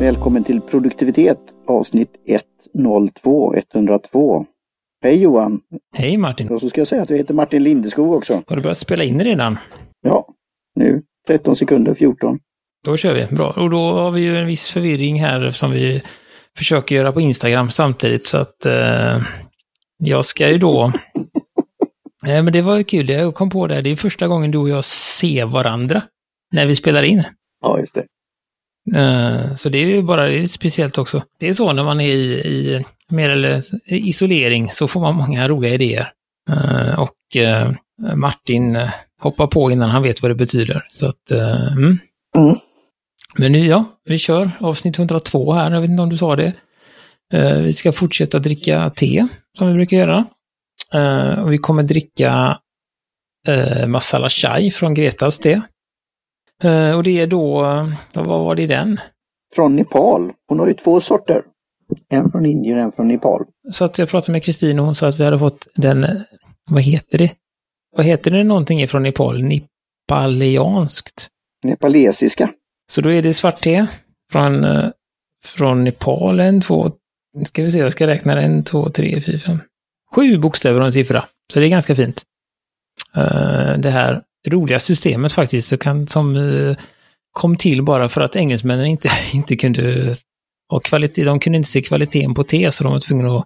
Välkommen till produktivitet avsnitt 102, 102. Hej Johan! Hej Martin! Och så ska jag säga att jag heter Martin Lindeskog också. Har du börjat spela in redan? Ja, nu 13 sekunder, 14. Då kör vi, bra. Och då har vi ju en viss förvirring här som vi försöker göra på Instagram samtidigt så att eh, jag ska ju då... Nej men det var ju kul, jag kom på det, det är första gången du och jag ser varandra när vi spelar in. Ja, just det. Eh, Så det är ju bara det är lite speciellt också. Det är så när man är i, i mer eller isolering så får man många roliga idéer. Eh, Och eh, Martin hoppar på innan han vet vad det betyder. Så att, mm. Mm. Men nu ja, vi kör avsnitt 102 här, jag vet inte om du sa det. Vi ska fortsätta dricka te, som vi brukar göra. Och vi kommer dricka masala chai från Gretas te. Eh, Och det är då, eh, vad var det i den? Från Nepal. Hon har ju två sorter. En från Indien och en från Nepal. Så att jag pratade med Kristin och hon sa att vi hade fått den, eh, vad heter det? Vad heter det någonting ifrån Nepal? Nepalianskt. Nepalesiska. Så då är det svart te från, från Nepal, en, två, ska vi se, jag ska räkna en, två, tre, fyra, fem. Sju bokstäver och en siffra. Så det är ganska fint. Det här roliga systemet faktiskt, det kan, som eh, kom till bara för att engelsmännen inte, inte kunde ha kvalitet, de kunde inte se kvaliteten på te, så de var tvungna att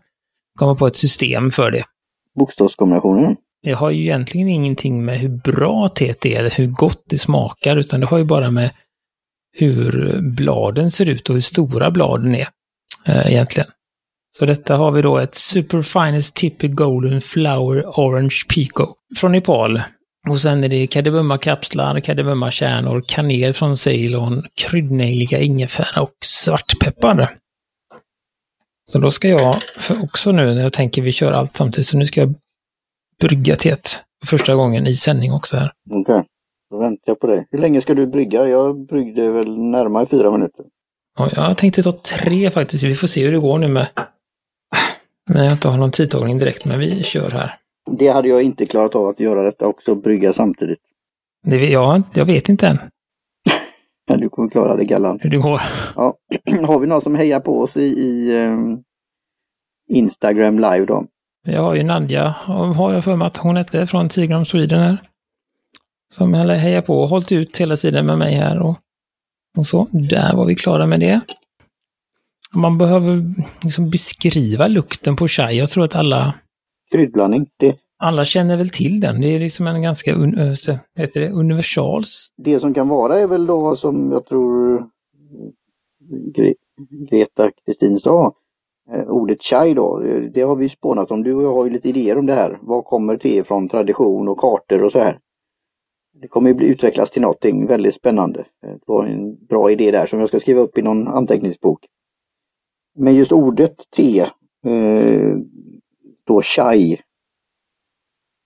komma på ett system för det. Bokstavskombinationen. Det har ju egentligen ingenting med hur bra teet är, eller hur gott det smakar, utan det har ju bara med hur bladen ser ut och hur stora bladen är eh, egentligen. Så detta har vi då ett Super Finest Tippy Golden Flower Orange Pico från Nepal. Och sen är det kardemummakapslar, kardemummakärnor, kanel från Ceylon, kryddnejlika, ingefära och svartpeppar. Så då ska jag, också nu när jag tänker vi kör allt samtidigt, så nu ska jag brygga teet för första gången i sändning också här. Okej, då väntar jag på dig. Hur länge ska du brygga? Jag bryggde väl närmare fyra minuter. Ja, jag tänkte ta tre faktiskt. Vi får se hur det går nu med... När jag inte har någon tidtagning direkt, men vi kör här. Det hade jag inte klarat av att göra detta också, brygga samtidigt. Det, jag, jag vet inte än Men du kommer klara det galant. hur det går. Ja. Har vi någon som hejar på oss i, i ehm, Instagram live då? Jag har ju Nadja, har jag för mig att hon hette, från Tigram Sweden här. Som hejar på och hållit ut hela tiden med mig här och, och så. Där var vi klara med det. Man behöver liksom beskriva lukten på chai. Jag tror att alla, Kryddblandning. Det, alla känner väl till den. Det är liksom en ganska un, heter det, universals det som kan vara är väl då som jag tror Gre Greta Kristin sa. Eh, ordet chai då, eh, det har vi spånat om. Du och jag har ju lite idéer om det här. Var kommer te ifrån? Tradition och kartor och så här. Det kommer ju bli utvecklas till någonting väldigt spännande. Eh, Det var en bra idé där som jag ska skriva upp i någon anteckningsbok. Men just ordet te, eh, då chai,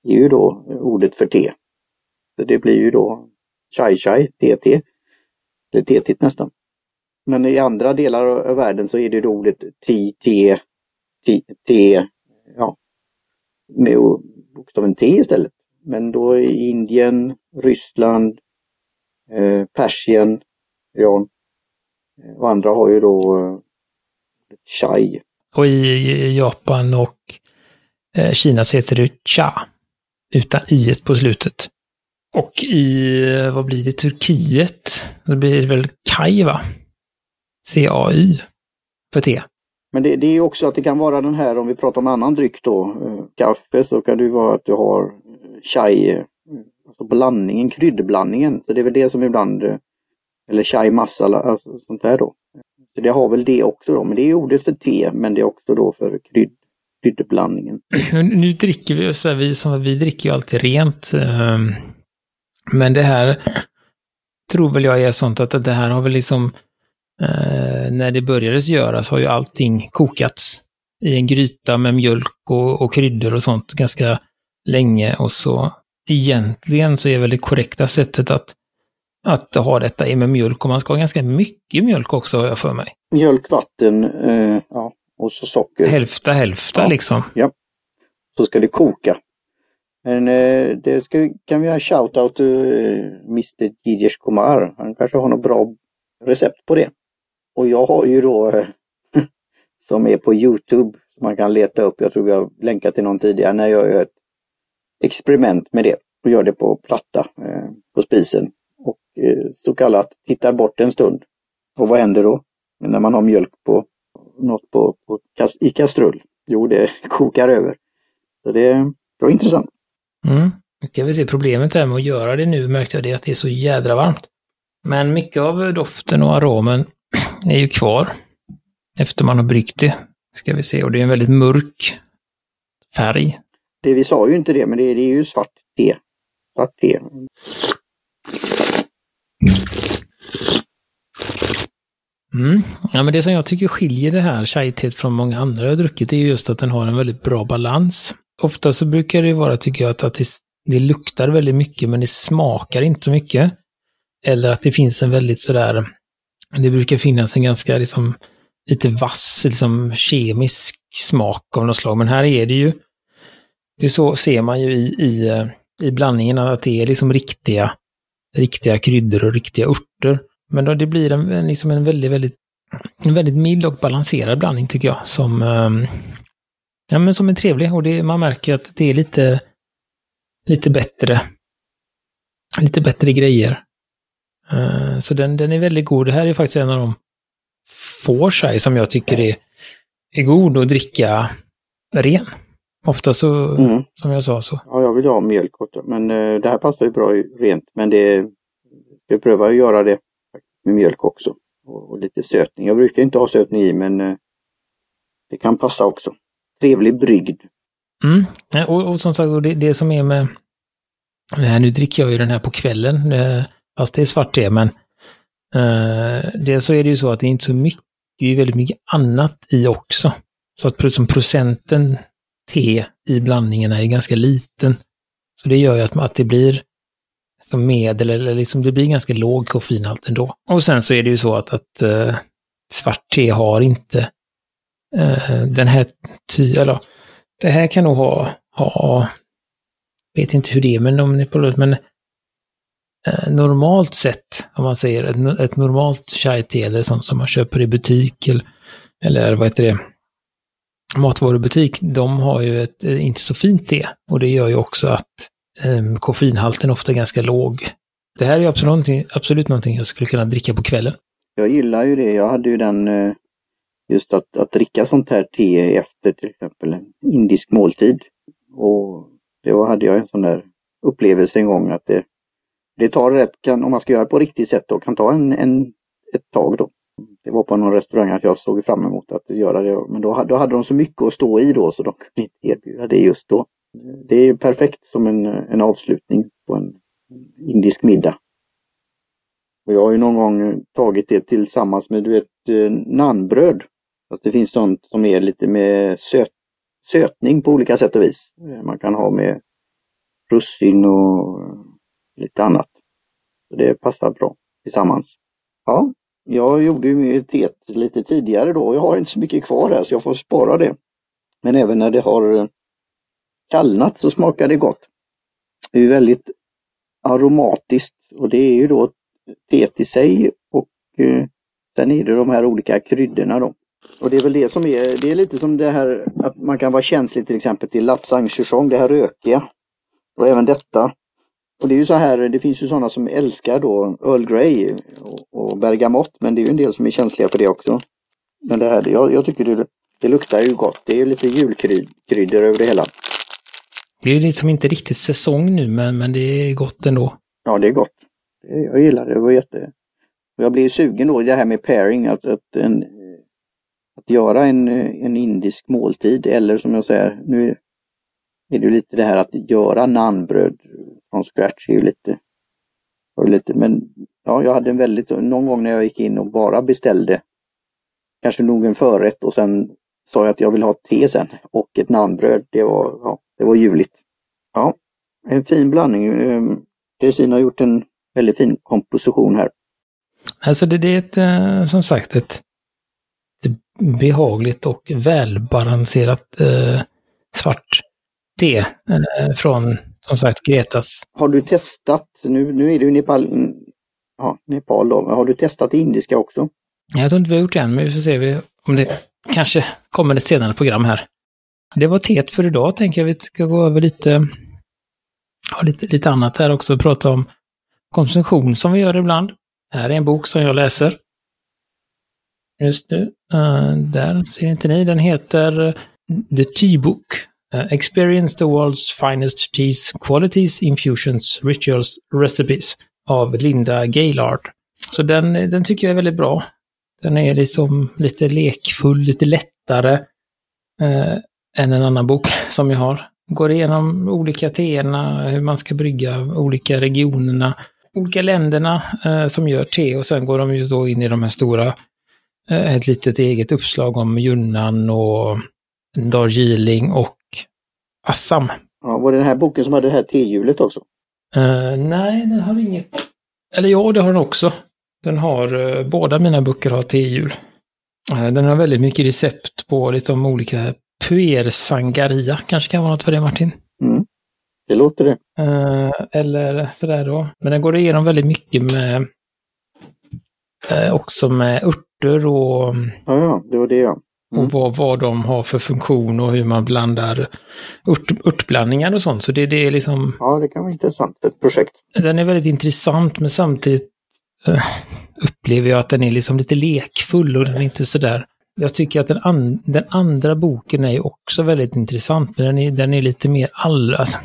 är ju då ordet för te. Så det blir ju då chai chai, TT. Eller tetigt nästan. Men i andra delar av världen så är det då ordet ti, te, ti, te, ja, med bokstaven T istället. Men då i Indien, Ryssland, eh, Persien, Iran eh, och andra har ju då eh, chai. Och i Japan och Eh, Kina så heter det cha. Utan i på slutet. Och i, eh, vad blir det, Turkiet? Det blir väl kai va? C-A-Y. För t. Men det, det är ju också att det kan vara den här, om vi pratar om annan dryck då, eh, kaffe, så kan det ju vara att du har chai, alltså blandningen, kryddblandningen. Så det är väl det som ibland, eller chai masala, alltså sånt där då. Så det har väl det också då, men det är ordet för te, men det är också då för krydd, kryddblandningen. Nu, dricker vi, så här, vi, som, vi dricker ju alltid rent. ehm, Men det här tror väl jag är sånt att det här har väl liksom, eh, när det började göras har ju allting kokats i en gryta med mjölk och, och kryddor och sånt ganska länge och så egentligen så är väl det korrekta sättet att, att ha detta är med mjölk och man ska ha ganska mycket mjölk också har jag för mig. Mjölk, vatten, eh, ja, och så socker. Hälfta hälfta Ja. liksom. Så ska det koka. Men eh, det ska, kan vi ha shout-out till eh, Mr Gidesh Kumar. Han kanske har något bra recept på det. Och jag har ju då eh, som är på Youtube, som man kan leta upp, jag tror har länkat till någon tidigare, när jag gör ett experiment med det och gör det på platta eh, på spisen. Och eh, så kallat tittar bort en stund. Och vad händer då? När man har mjölk på något på, på, i kastrull? Jo, det kokar över. Så det var intressant. Mm. Jag vill se problemet här med att göra det nu märkte jag det att det är så jädra varmt. Men mycket av doften och aromen är ju kvar efter man har bryggt det. Ska vi se, och det är en väldigt mörk färg. Det, vi sa ju inte det, men det, det är ju svart te. Svart te. Mm. Ja, men det som jag tycker skiljer det här chai från många andra jag druckit är just att den har en väldigt bra balans. Ofta så brukar det vara, tycker jag, att, att det, det luktar väldigt mycket men det smakar inte så mycket. Eller att det finns en väldigt sådär, det brukar finnas en ganska liksom lite vass, liksom kemisk smak av något slag. Men här är det ju, det så ser man ju i, i, i blandningen att det är liksom riktiga, riktiga kryddor och riktiga örter. Men då det blir en, liksom en väldigt, väldigt, en väldigt mild och balanserad blandning tycker jag. Som, um, ja, men som är trevlig och det, man märker att det är lite, lite bättre, lite bättre grejer. Uh, så den, den är väldigt god. Det här är faktiskt en av de få chai som jag tycker är, är god att dricka ren. Ofta så, mm. som jag sa så. Ja, jag vill ha mjölk men uh, det här passar ju bra rent. Men det, jag prövar att göra det med mjölk också. Och, och lite sötning. Jag brukar inte ha sötning i, men eh, det kan passa också. Trevlig brygd. Mm. Och, och som sagt, det, det som är med... Eh, nu dricker jag ju den här på kvällen, eh, fast det är svart te, men eh, dels så är det ju så att det är inte så mycket, det är väldigt mycket annat i också. Så att som procenten te i blandningarna är ganska liten. Så det gör ju att, att det blir som medel, eller liksom det blir ganska låg koffeinhalt ändå. Och sen så är det ju så att, att uh, svart te har inte uh, den här ty, eller det här kan nog ha, ha, vet inte hur det är men om men normalt sett, om man säger ett, ett normalt chai-te eller sånt som man köper i butik eller, eller vad heter det, matvarubutik, de har ju ett inte så fint te och det gör ju också att um, koffeinhalten ofta är ganska låg. Det här är absolut någonting, absolut någonting jag skulle kunna dricka på kvällen. Jag gillar ju det. Jag hade ju den, eh, just att, att dricka sånt här te efter till exempel en indisk måltid. Och då hade jag en sån där upplevelse en gång att det, det tar rätt, kan, om man ska göra det på riktigt sätt då, kan ta en, en, ett tag då. Det var på någon restaurang att jag såg fram emot att göra det, men då, då hade de så mycket att stå i då så de kunde inte erbjuda det just då. Det är perfekt som en, en avslutning på en indisk middag. Och jag har ju någon gång tagit det tillsammans med du vet eh, nannbröd. Fast det finns sånt som är lite med söt, sötning på olika sätt och vis. Eh, man kan ha med russin och lite annat. Så det passar bra tillsammans. Ja, jag gjorde ju teet lite tidigare då. Jag har inte så mycket kvar här så jag får spara det. Men även när det har eh, kallnat så smakar det gott. Det är väldigt aromatiskt och det är ju då teet i sig och eh, sen är det de här olika kryddorna då. Och det är väl det som är, det är lite som det här att man kan vara känslig till exempel till lapsang det här rökiga. Och även detta och det är ju så här, det finns ju sådana som älskar då Earl Grey och, och bergamott, men det är ju en del som är känsliga för det också. Men det här, jag, jag tycker det, det luktar ju gott. Det är lite julkryddor över det hela. Det är ju liksom inte riktigt säsong nu, men, men det är gott ändå. Ja, det är gott. Jag gillar det. Det var jätte... Jag blir sugen då det här med pairing, att, att, en, att göra en, en indisk måltid eller som jag säger, nu är det lite det här att göra naanbröd från scratch är ju lite, var lite men ja, jag hade en väldigt, någon gång när jag gick in och bara beställde kanske nog en förrätt och sen sa jag att jag vill ha te sen och ett naanbröd. Det var, ja, det var ljuvligt. Ja, en fin blandning. Ehm, Kristina har gjort en väldigt fin komposition här. Alltså det, det är ett, eh, som sagt ett, behagligt och välbalanserat eh, svart te eh, från som sagt Gretas. Har du testat, nu, nu är det ju Nepal, ja, Nepal då, har du testat det indiska också? Jag tror inte vi har gjort det än, men vi får se om det kanske kommer ett senare program här. Det var teet för idag, tänker jag. Vi ska gå över lite, ha lite, lite annat här också, prata om konsumtion som vi gör ibland. Här är en bok som jag läser. Just nu, uh, där ser inte ni. Den heter eh, The Tea Book. Uh, eh, Experience the World's Finest Teas, Qualities, Infusions, Rituals, Recipes av Linda Gaylard. Så den, den tycker jag är väldigt bra. Den är liksom lite lekfull, lite lättare Uh, än en annan bok som jag har. Går igenom olika teerna, hur man ska brygga olika regionerna, olika länderna eh, som gör te och sen går de ju då in i de här stora, eh, ett litet eget uppslag om Yunnan och Darjeeling och Assam. Ja, var det den här boken som hade det här tehjulet också? Uh, nej, den har inget. Eller ja, det har den också. Den har, uh, båda mina böcker har tehjul. Uh, den har väldigt mycket recept på lite om olika puer sangaria. Kanske kan vara något för det Martin? Mm. Det låter det. eller sådär då. Men den går igenom väldigt mycket med också med örter och... Ja, ja, det var det ja. Mm. Och vad, vad de har för funktion och hur man blandar ört, örtblandningar och sånt. Så det, det är liksom... Ja, det kan vara intressant ett projekt. Den är väldigt intressant men samtidigt äh, upplever jag att den är liksom lite lekfull och den är inte sådär... Jag tycker att den, an, den andra boken är också väldigt intressant men den är, den är lite mer all, alltså,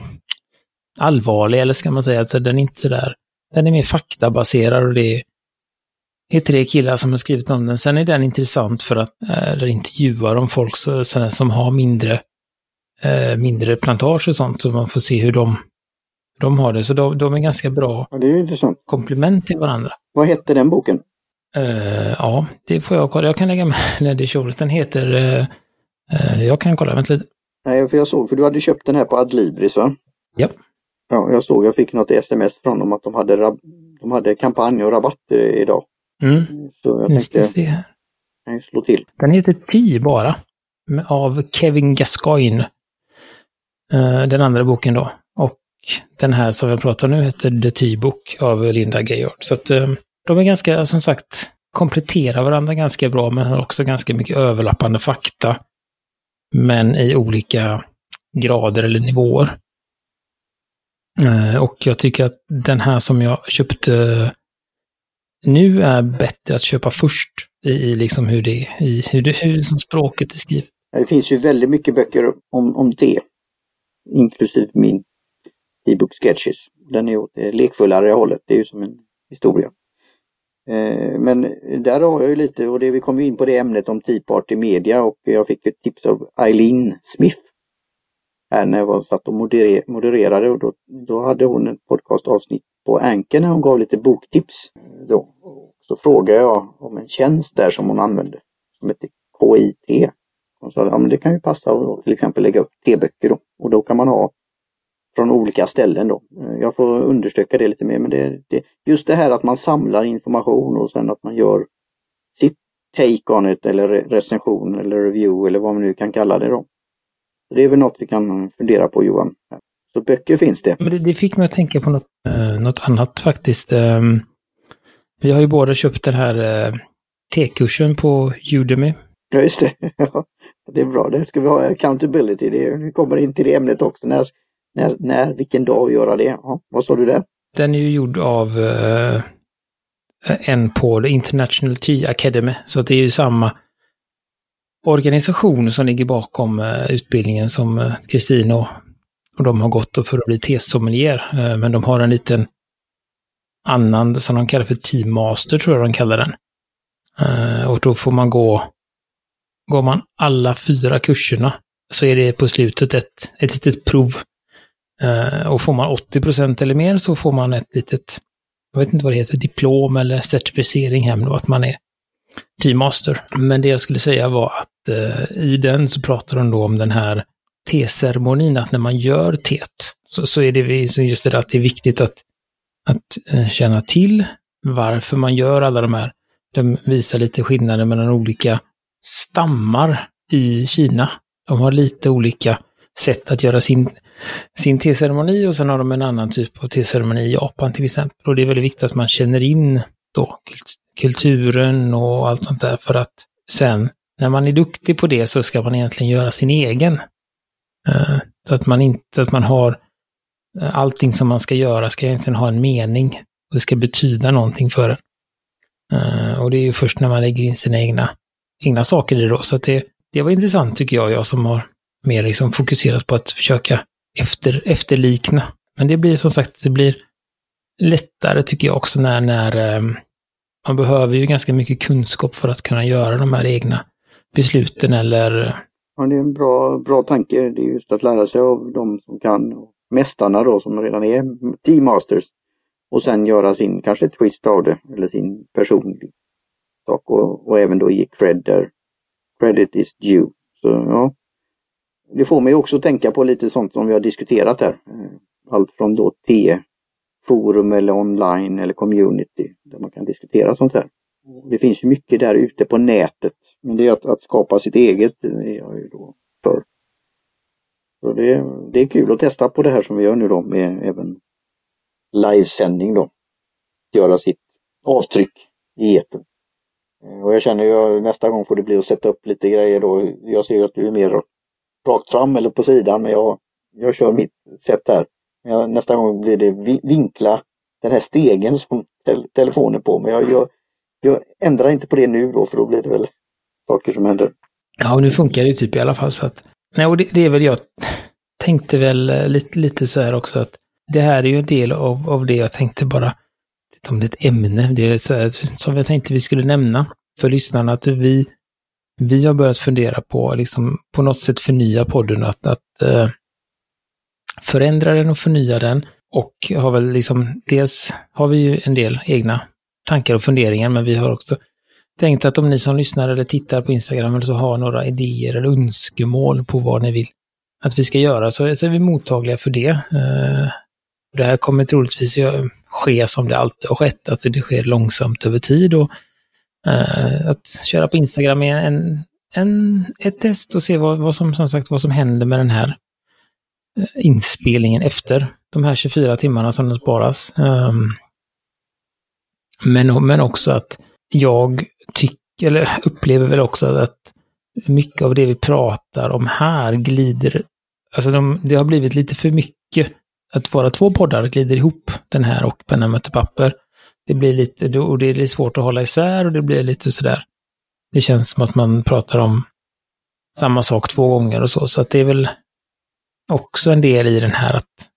allvarlig eller ska man säga. Alltså, den är inte sådär... Den är mer faktabaserad och det är det är tre killar som har skrivit om den. Sen är den intressant för att eh, där intervjuar de folk så, sådana som har mindre, eh, mindre plantage och sånt. Så man får se hur de, de har det. Så de, de är ganska bra ja, komplement till varandra. Vad hette den boken? Uh, ja, det får jag kolla. Jag kan lägga med i showet. Den heter... Uh, uh, jag kan kolla, vänta lite. Nej, för jag såg, för du hade köpt den här på Adlibris va? Ja. Ja, jag såg, jag fick något sms från dem att de hade, de hade kampanj och rabatt idag. Mm. Så jag tänkte, se. kan slå till. Den heter T bara. Av Kevin Gascoigne. Den andra boken då. Och den här som jag pratar om nu heter The T-Book av Linda Gayard. Så att de är ganska, som sagt, kompletterar varandra ganska bra men har också ganska mycket överlappande fakta. Men i olika grader eller nivåer. Eh, och jag tycker att den här som jag köpte nu är bättre att köpa först i, i liksom hur det i hur, det, hur som språket är skrivet. Det finns ju väldigt mycket böcker om, om det. Inklusive min e-book Sketches. Den är åt det lekfullare hållet. Det är ju som en historia. Eh, men där har jag ju lite, och det, vi kom ju in på det ämnet om Tea Party Media och jag fick ett tips av Eileen Smith. Här när jag var satt och modererade och då, då hade hon ett podcastavsnitt på Anker när hon gav lite boktips. Då. Så frågade jag om en tjänst där som hon använde som heter KIT. Hon sa att ja, det kan ju passa att till exempel lägga upp teböcker då. Och då kan man ha från olika ställen då. Jag får undersöka det lite mer men det, det, just det här att man samlar information och sen att man gör sitt take on it eller recension eller review eller vad man nu kan kalla det då. Det är väl något vi kan fundera på Johan. Så böcker finns det. Men det, det fick mig att tänka på något, uh, något annat faktiskt. Um, vi har ju båda köpt den här uh, T-kursen på Udemy. Ja, just det. det är bra. Det ska vi ha accountability. Det, vi kommer in till det ämnet också. När, när, när vilken dag göra det? Ja, vad sa du där? Den är ju gjord av eh, en på International Tea Academy. Så det är ju samma organisation som ligger bakom eh, utbildningen som eh, Kristin och och de har gått för att bli T-sommelier. Eh, men de har en liten annan som de kallar för Team Master, tror jag de kallar den. Eh, och då får man gå, går man alla fyra kurserna så är det på slutet ett, ett litet prov. Eh, och får man 80% eller mer så får man ett litet, jag vet inte vad det heter, diplom eller certifiering hem då, att man är Team Master. Men det jag skulle säga var att eh, i den så pratar de då om den här teceremonin, att när man gör teet, så, så är det just det att det är viktigt att, att eh, känna till varför man gör alla de här. De visar lite skillnader mellan olika stammar i Kina. De har lite olika sätt att göra sin, sin teceremoni och sen har de en annan typ av teceremoni i Japan till exempel. Och det är väldigt viktigt att man känner in då kulturen och allt sånt där för att sen när man är duktig på det så ska man egentligen göra sin egen. Eh, så att man inte, att man har eh, allting som man ska göra ska egentligen ha en mening och det ska betyda någonting för en. Eh, och det är ju först när man lägger in sina egna, egna saker i det då. Så att det, det var intressant tycker jag, jag som har mer liksom fokuserat på att försöka efter, efterlikna. Men det blir som sagt, det blir lättare tycker jag också när, när ehm, man behöver ju ganska mycket kunskap för att kunna göra de här egna besluten eller... Ja, det är en bra, bra tanke. Det är just att lära sig av de som kan. Mästarna då som redan är team masters. Och sen göra sin, kanske ett twist av det, eller sin personlig sak. Och, och även då ge cred där credit is due. Så ja, det får mig också tänka på lite sånt som vi har diskuterat här. Eh, allt från då T forum eller online eller community där man kan diskutera sånt här. Det finns ju mycket där ute på nätet. Men det är att, att skapa sitt eget det är jag ju då för. Så det, det är kul att testa på det här som vi gör nu då med även livesändning då. Göra sitt avtryck i etern. Eh, och jag känner ju nästa gång får det bli att sätta upp lite grejer då. Jag ser att du är mer rakt fram eller på sidan men jag, jag kör mitt sätt här. Jag, nästa gång blir det vinkla den här stegen som te telefonen på. Men jag, jag, jag, ändrar inte på det nu då för då blir det väl saker som händer. Ja, och nu funkar det typ i alla fall så att... Nej, och det, det är väl jag tänkte väl eh, lite, lite så här också att det här är ju en del av, av det jag tänkte bara om det är ett ämne, det är så här, som jag tänkte vi skulle nämna för lyssnarna, att vi, vi har börjat fundera på liksom på något sätt förnya podden, att, att eh, förändra den och förnya den. Och har väl liksom, dels har vi ju en del egna tankar och funderingar, men vi har också tänkt att om ni som lyssnar eller tittar på Instagram eller så har några idéer eller önskemål på vad ni vill att vi ska göra så är vi mottagliga för det. Eh, det här kommer troligtvis ske som det alltid har skett, att det sker långsamt över tid och uh, att köra på Instagram är en, en, ett test och se vad, vad, som, som sagt, vad som händer med den här eh, inspelningen efter de här 24 timmarna som den sparas. Um, men, men också att jag tycker, eller upplever väl också att mycket av det vi pratar om här glider, alltså de, det har blivit lite för mycket att våra två poddar glider ihop, den här och Penna möter papper. Det blir lite, och det är svårt att hålla isär och det blir lite sådär. Det känns som att man pratar om samma sak två gånger och så, så att det är väl också en del i den här att,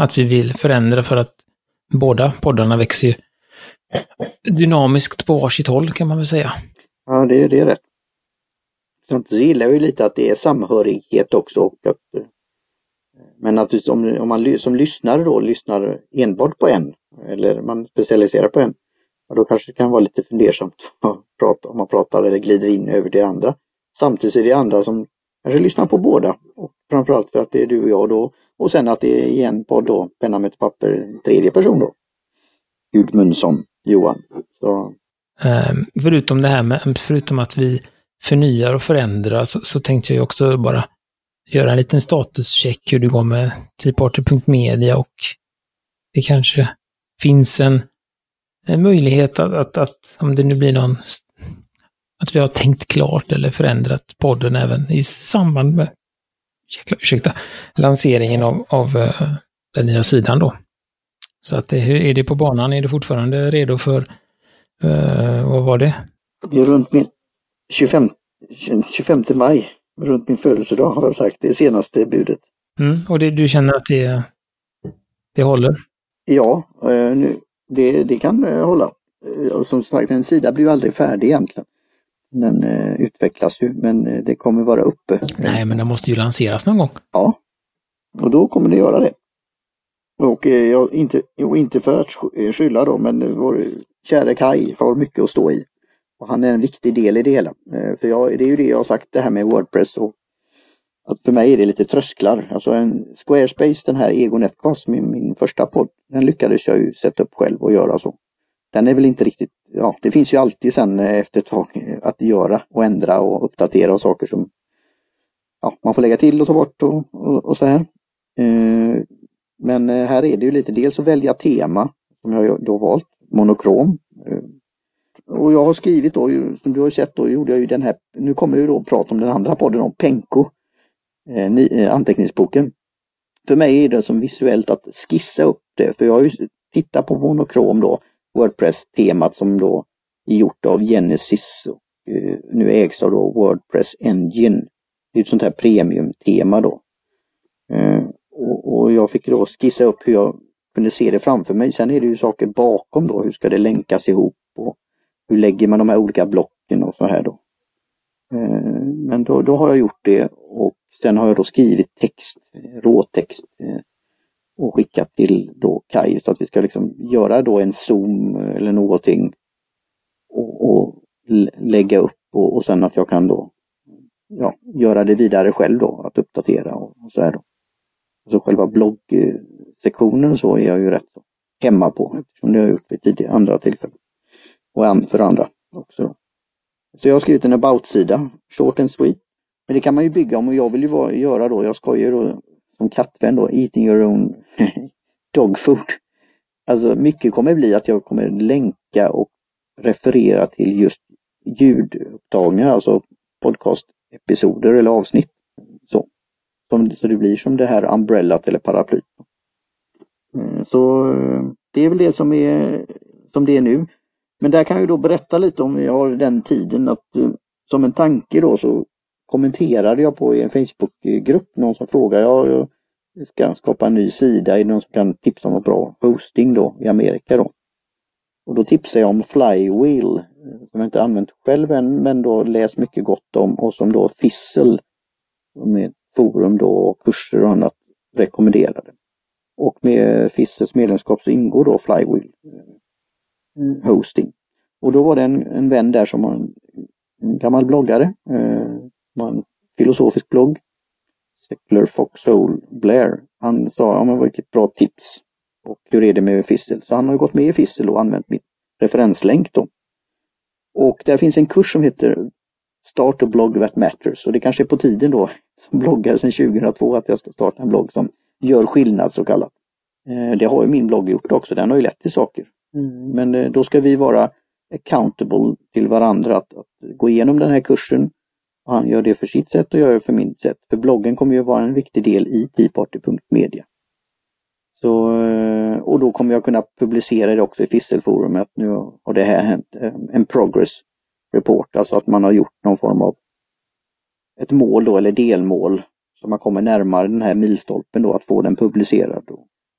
att vi vill förändra för att båda poddarna växer ju dynamiskt på varsitt håll kan man väl säga. Ja, det, det är rätt. Samtidigt så gillar jag ju lite att det är samhörighet också och att eh, men naturligtvis om, om man som lyssnare då lyssnar enbart på en eller man specialiserar på en, och då kanske det kan vara lite fundersamt om man pratar eller glider in över det andra. Samtidigt är det andra som kanske lyssnar på båda. Och framförallt för att det är du och jag då. Och sen att det är i en podd då, penna med ett papper, en tredje person då. Gudmundsson, Johan. Så. Um, förutom det här med, förutom att vi förnyar och förändrar så, så tänkte jag också bara göra en liten statuscheck hur det går med Teaparty.media och det kanske finns en, en möjlighet att, att, att, om det nu blir någon, att vi har tänkt klart eller förändrat podden även i samband med, ursäkta, lanseringen av, av uh, den nya sidan då. Så att det, är det på banan? Är du fortfarande redo för, uh, vad var det? Det är runt min 25, 25 maj runt min födelsedag har jag sagt, det senaste budet. Mm, och det, du känner att det, det håller? Ja, eh, nu, det, det kan eh, hålla. Eh, som sagt, en sida blir ju aldrig färdig egentligen. Den utvecklas ju, men det kommer vara uppe. Nej, men den måste ju lanseras någon gång. Ja, och då kommer det göra det. Och jag, inte, och inte för att skylla då, men vår kära Kai har mycket att stå i. Och han är en viktig del i det hela. För jag, det är ju det jag har sagt det här med Wordpress. Och att för mig är det lite trösklar. Alltså en Squarespace, den här Ego Netcast, min, min första podd, den lyckades jag ju sätta upp själv och göra så. Den är väl inte riktigt, ja det finns ju alltid sen eh, efter ett tag eh, att göra och ändra och uppdatera och saker som ja, man får lägga till och ta bort och, och, och så här. Eh, men här är det ju lite dels att välja tema, som jag då valt, monokrom och jag har skrivit då, som du har sett då, gjorde jag ju den här, nu kommer vi då prata om den andra podden om Penko, eh, Eh, eh, anteckningsboken. För mig är det som visuellt att skissa upp det, för jag har ju tittat på monokrom då, Wordpress-temat som då är gjort av Genesis och eh, nu ägs av då Wordpress Engine. Det är ett sånt här premiumtema då. Och, och jag fick då skissa upp hur jag kunde se det framför mig. Sen är det ju saker bakom då, hur ska det länkas ihop och hur lägger man de här olika blocken och så här då. Men då, då har jag gjort det och sen har jag då skrivit text, råtext eh, och skickat till då Kaj så att vi ska liksom göra då en zoom eller någonting och, och lägga upp och, och sen att jag kan då ja, göra det vidare själv då, att uppdatera och, och så här då. Så själva bloggsektionen så är jag ju rätt hemma på eftersom det har jag gjort vid tidigare andra tillfällen. Och för andra också. Så jag har skrivit en about-sida, short and sweet. Men det kan man ju bygga om och jag vill ju vara, göra då, jag skojar då som kattvän då, eating your own dog food. Alltså mycket kommer bli att jag kommer länka och referera till just ljudupptagningar, alltså podcastepisoder eller avsnitt. Så. så det blir som det här umbrellat eller paraplyt. Mm, så eh, det är väl det som är som det är nu. Men där kan jag då berätta lite om jag har den tiden att eh, som en tanke då så kommenterade jag på en Facebookgrupp någon som frågade, jag ska skapa en ny sida, är det någon som kan tipsa om något bra hosting då i Amerika då? Och då tipsade jag om Flywheel, eh, som jag inte använt själv än, men då läst mycket gott om och som då Fissel, med forum då och kurser och annat rekommenderade. Och med Fissels medlemskap så ingår då Flywheel eh, Mm. hosting. Och då var det en, en vän där som var en, en gammal bloggare, eh, var en filosofisk blogg. Secular Foxhole Blair. Han sa, ja men vilket bra tips. Och hur är det med Fissel? Så han har gått med i Fissel och använt min referenslänk då. Och där finns en kurs som heter Start a blog that matters och det kanske är på tiden då som bloggare sedan 2002 att jag ska starta en blogg som gör skillnad så kallat. Eh, det har ju min blogg gjort också, den har ju lett till saker. Mm, men eh, då ska vi vara accountable till varandra att, att gå igenom den här kursen. Och han gör det för sitt sätt och jag gör det för mitt sätt. För bloggen kommer ju vara en viktig del i teaparty.media. Så, eh, och då kommer jag kunna publicera det också i Fistelforum att nu har det här hänt, eh, en progress report, alltså att man har gjort någon form av ett mål då eller delmål så man kommer närmare den här milstolpen då att få den publicerad.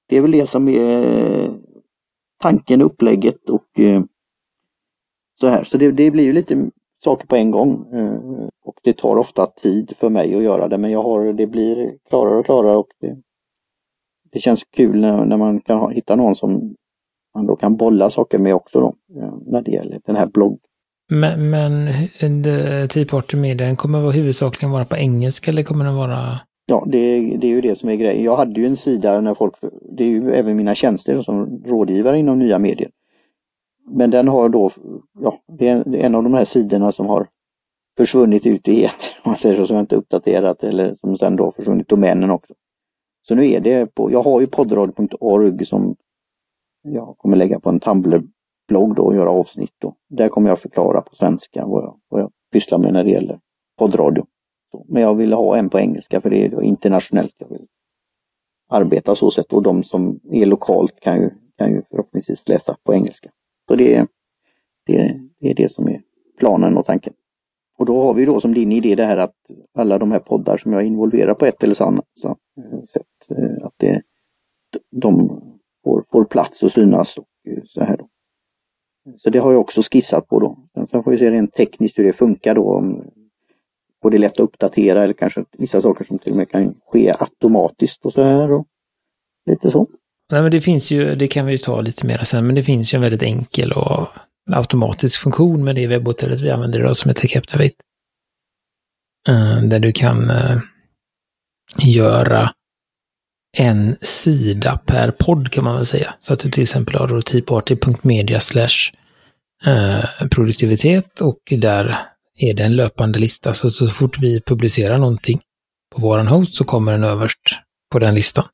Det är väl det som är tanken, upplägget och eh, så här. Så det, det, blir ju lite saker på en gång. Eh, och det tar ofta tid för mig att göra det men jag har, det blir klarare och klarare och det, det känns kul när, när man kan ha, hitta någon som man då kan bolla saker med också då, eh, när det gäller den här bloggen. Men, men Tea Party Media, kommer huvudsakligen vara på engelska eller kommer den vara Ja, det, det är ju det som är grejen. Jag hade ju en sida när folk, det är ju även mina tjänster som rådgivare inom nya medier. Men den har då, ja, det är en av de här sidorna som har försvunnit ut i ett, man säger så, som jag inte uppdaterat eller som sen då försvunnit domänen också. Så nu är det på, jag har ju poddradio.org som jag kommer lägga på en Tumblr-blogg då och göra avsnitt då. Där kommer jag förklara på svenska vad jag, vad jag pysslar med när det gäller poddradio. Men jag vill ha en på engelska för det är internationellt jag vill arbeta så sätt och de som är lokalt kan ju, kan ju förhoppningsvis läsa på engelska. Så det, det, det är det som är planen och tanken. Och då har vi då som din idé det här att alla de här poddar som jag involverar på ett eller annat eh, sätt, eh, att det, de får, får plats och synas och eh, så här. Då. Så det har jag också skissat på då. Sen får vi se rent tekniskt hur det funkar då. Om och det är lätt att uppdatera eller kanske vissa saker som till och med kan ske automatiskt och så här. Och lite så. Nej, men det finns ju, det kan vi ju ta lite mer sen, men det finns ju en väldigt enkel och automatisk funktion med det webbhotellet vi använder idag som heter Captivate. Eh, där du kan eh, göra en sida per podd kan man väl säga. Så att du till exempel har typarty.media slash eh, produktivitet och där är det en löpande lista. Så, så fort vi publicerar någonting på våran host så kommer den överst på den listan.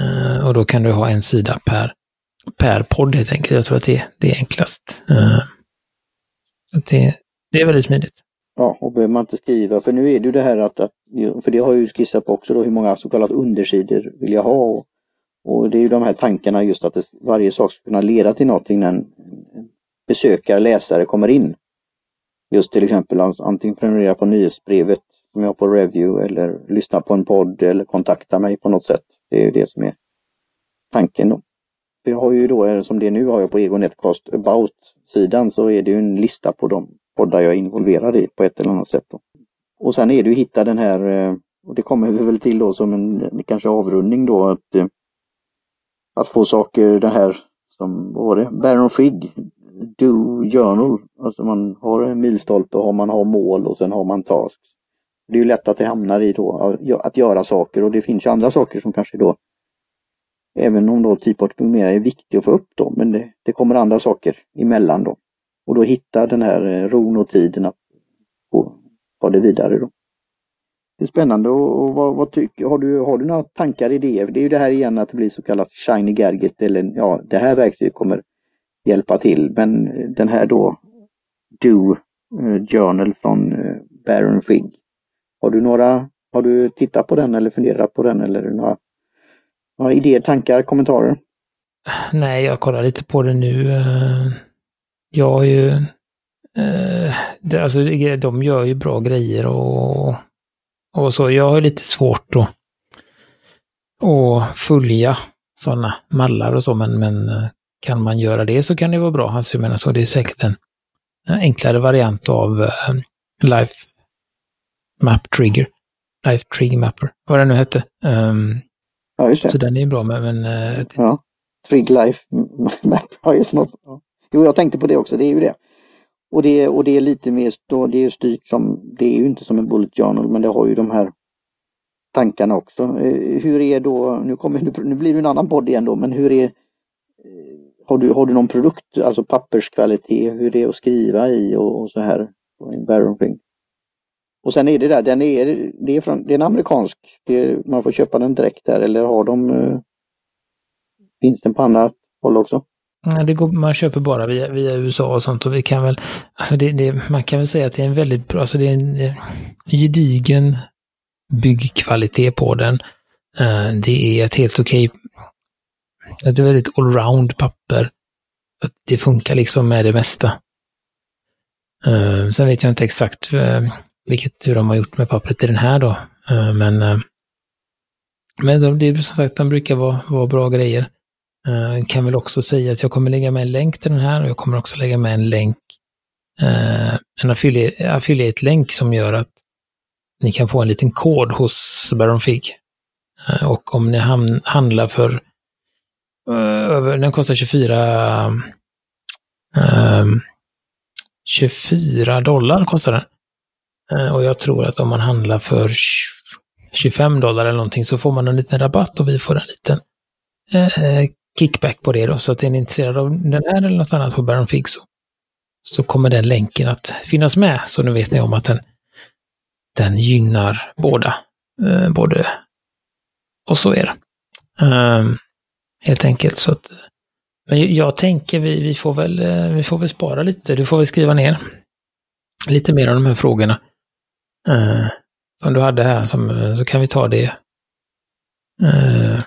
Uh, och då kan du ha en sida per, per podd helt enkelt. Jag tror att det, det är enklast. Uh, Det, det är väldigt smidigt. Ja, och behöver man inte skriva, för nu är det ju det här att, att för det har jag ju skissat på också då, hur många så kallade undersidor vill jag ha? Och, och det är ju de här tankarna just att det, varje sak ska kunna leda till någonting när en, en besökare, läsare kommer in. Just till exempel antingen prenumerera på nyhetsbrevet som jag har på Review eller lyssna på en podd eller kontakta mig på något sätt. Det är ju det som är tanken då. Vi har ju då, eh, som det är nu har jag på Ego Netcast About-sidan så är det ju en lista på de poddar jag är involverad i på ett eller annat sätt. Då. Och sen är det ju hitta den här, eh, och det kommer vi väl till då som en kanske avrundning då, att, eh, att få saker, det här som, vad var det, Baron Frigg, Do Journal. Alltså man har en milstolpe och man har mål och sen har man tasks. Det är ju lätt att det hamnar i då att göra saker och det finns ju andra saker som kanske då Även om då typoptimera är viktig att få upp då, men det, det, kommer andra saker emellan då. Och då hitta den här eh, ron och tiden att ta det vidare då. Det är spännande och vad, vad tycker, har du, har du några tankar, idéer? Det är ju det här igen att det blir så kallat shiny gadget eller ja, det här verktyget kommer hjälpa till. Men den här då Do eh, Journal från eh, Baron Fig. Har du några, har du tittat på den eller funderat på den eller några, några idéer, tankar, kommentarer? Nej, jag kollar lite på det nu. Eh. Jag har ju, alltså de gör ju bra grejer och, och så. Jag har lite svårt att, att följa sådana mallar och så, men, men kan man göra det så kan det vara bra. Alltså jag menar så, det är säkert en, enklare variant av uh, Life Map Trigger. Life Trigger Mapper, vad det nu hette. Um, ja, just det. Så den är bra med, men... Uh, ja, Trig Life Mapper, ja just. Ja. Jo, jag tänkte på det också, det är ju det. Och det, och det är lite mer, då, det är styrt som, det är ju inte som en Bullet Journal, men det har ju de här tankarna också. Uh, hur är då, nu, kommer, nu blir det en annan podd igen då, men hur är har du, har du någon produkt, alltså papperskvalitet, hur det är att skriva i och, och så här? Baron Och sen är det där, den är, det är, från, det är en amerikansk, är, man får köpa den direkt där eller har de, uh, finns den på andra håll också? Nej, det går, man köper bara via, via USA och sånt och vi kan väl, alltså det, det, man kan väl säga att det är en väldigt bra, alltså det är en eh, gedigen byggkvalitet på den. Uh, det är ett helt okej ett väldigt allround papper. Det funkar liksom med det mesta. Uh, sen vet jag inte exakt uh, vilket, hur de har gjort med pappret i den här då. Uh, men uh, men det är som sagt, de brukar vara, vara bra grejer. Uh, kan väl också säga att jag kommer lägga med en länk till den här och jag kommer också lägga med en länk, en affiliate-länk som gör att ni kan få en liten kod hos Baron Fig. och om ni handlar för Eh, över, den kostar 24 um, 24 dollar kostar den. Uh, och jag tror att om man handlar för 25 dollar eller någonting så får man en liten rabatt och vi får en liten uh, kickback på det då. Så att är ni intresserade av den här eller något annat på Baron Fig så, så kommer den länken att finnas med. Så nu vet ni om att den, den gynnar båda. Uh, både och er. Um, Helt enkelt. Så att, men jag tänker vi, vi, får väl, eh, vi får väl spara lite. Du får väl skriva ner lite mer av de här frågorna. Eh, som du hade här, som, eh, så kan vi ta det eh,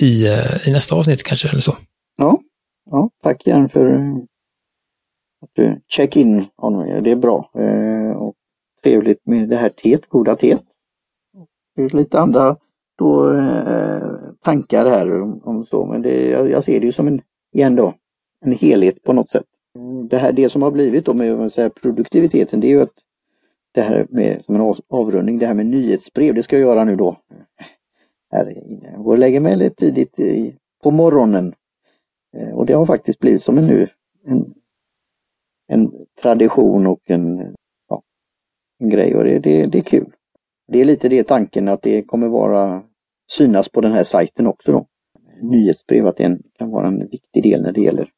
i, eh, i nästa avsnitt kanske, eller så. Ja, ja tack igen för att du check in on mig. Det är bra. och trevligt med det här teet, goda teet. Lite andra då tankar här om så, men det, jag, jag, ser det ju som en, igen då, en helhet på något sätt. Det här, det som har blivit då med säga, produktiviteten, det är ju att det här med, som en avrundning, det här med nyhetsbrev, det ska jag göra nu då. Här inne. Jag går och lägger mig lite tidigt i, på morgonen. Eh, och det har faktiskt blivit som en nu, en, en tradition och en, ja, en grej och det, det, det är kul. Det är lite det tanken att det kommer vara synas på den här sajten också då. Nyhetsbrev, att det kan vara en viktig del när det gäller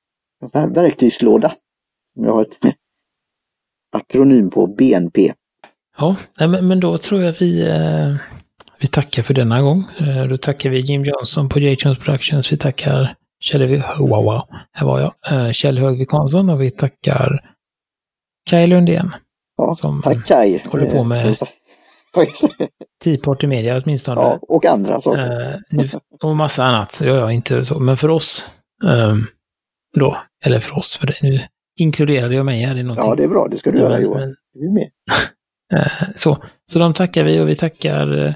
en sån här verktygslåda. Jag har ett akronym på BNP. Ja, men, men då tror jag vi, eh, vi tackar för denna gång. Eh, då tackar vi Jim Johnson på J. Jones Productions. Vi tackar Kjell, wow, wow, här var jag. Eh, Kjell Högvik Hansson och vi tackar Kaj Lundén. Ja, Som tack Kaj. håller på med- I media åtminstone. Ja, och andra saker. Eh, nu, och massa annat. Så jag inte så. Men för oss ehm, då, eller för oss, för det, nu inkluderade jag mig här i någonting. Ja, det är bra. Det ska du göra Men- Johan. men, Du är med. eh, så. så de tackar vi och vi tackar eh,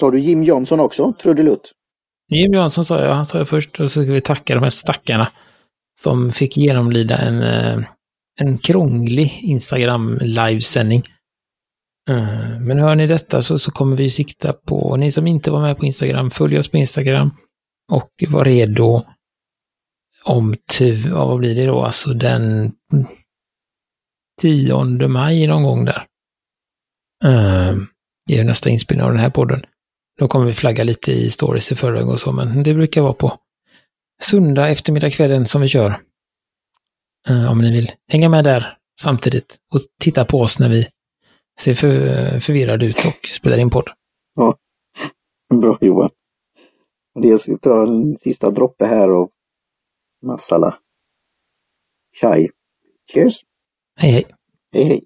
Sa du Jim Johnson också? Trudelutt? Jim Jansson sa jag, han sa jag först, och så ska vi tacka de här stackarna som fick genomlida en, en krånglig Instagram livesändning. Eh, men hör ni detta så, så kommer vi sikta på, ni som inte var med på Instagram, följ oss på Instagram och var redo om, ty, vad blir det då, alltså den 10 maj någon gång där. Eh, det är ju nästa inspelning av den här podden. Då kommer vi flagga lite i stories i förväg och så, men det brukar vara på söndag eftermiddag kvällen som vi kör. Eh, om ni vill hänga med där samtidigt och titta på oss när vi ser för, förvirrade ut och spelar in podd. Bra Johan. Jag ska ta en sista droppe här av masala. Chai. Cheers! Hej hej! Hej hej!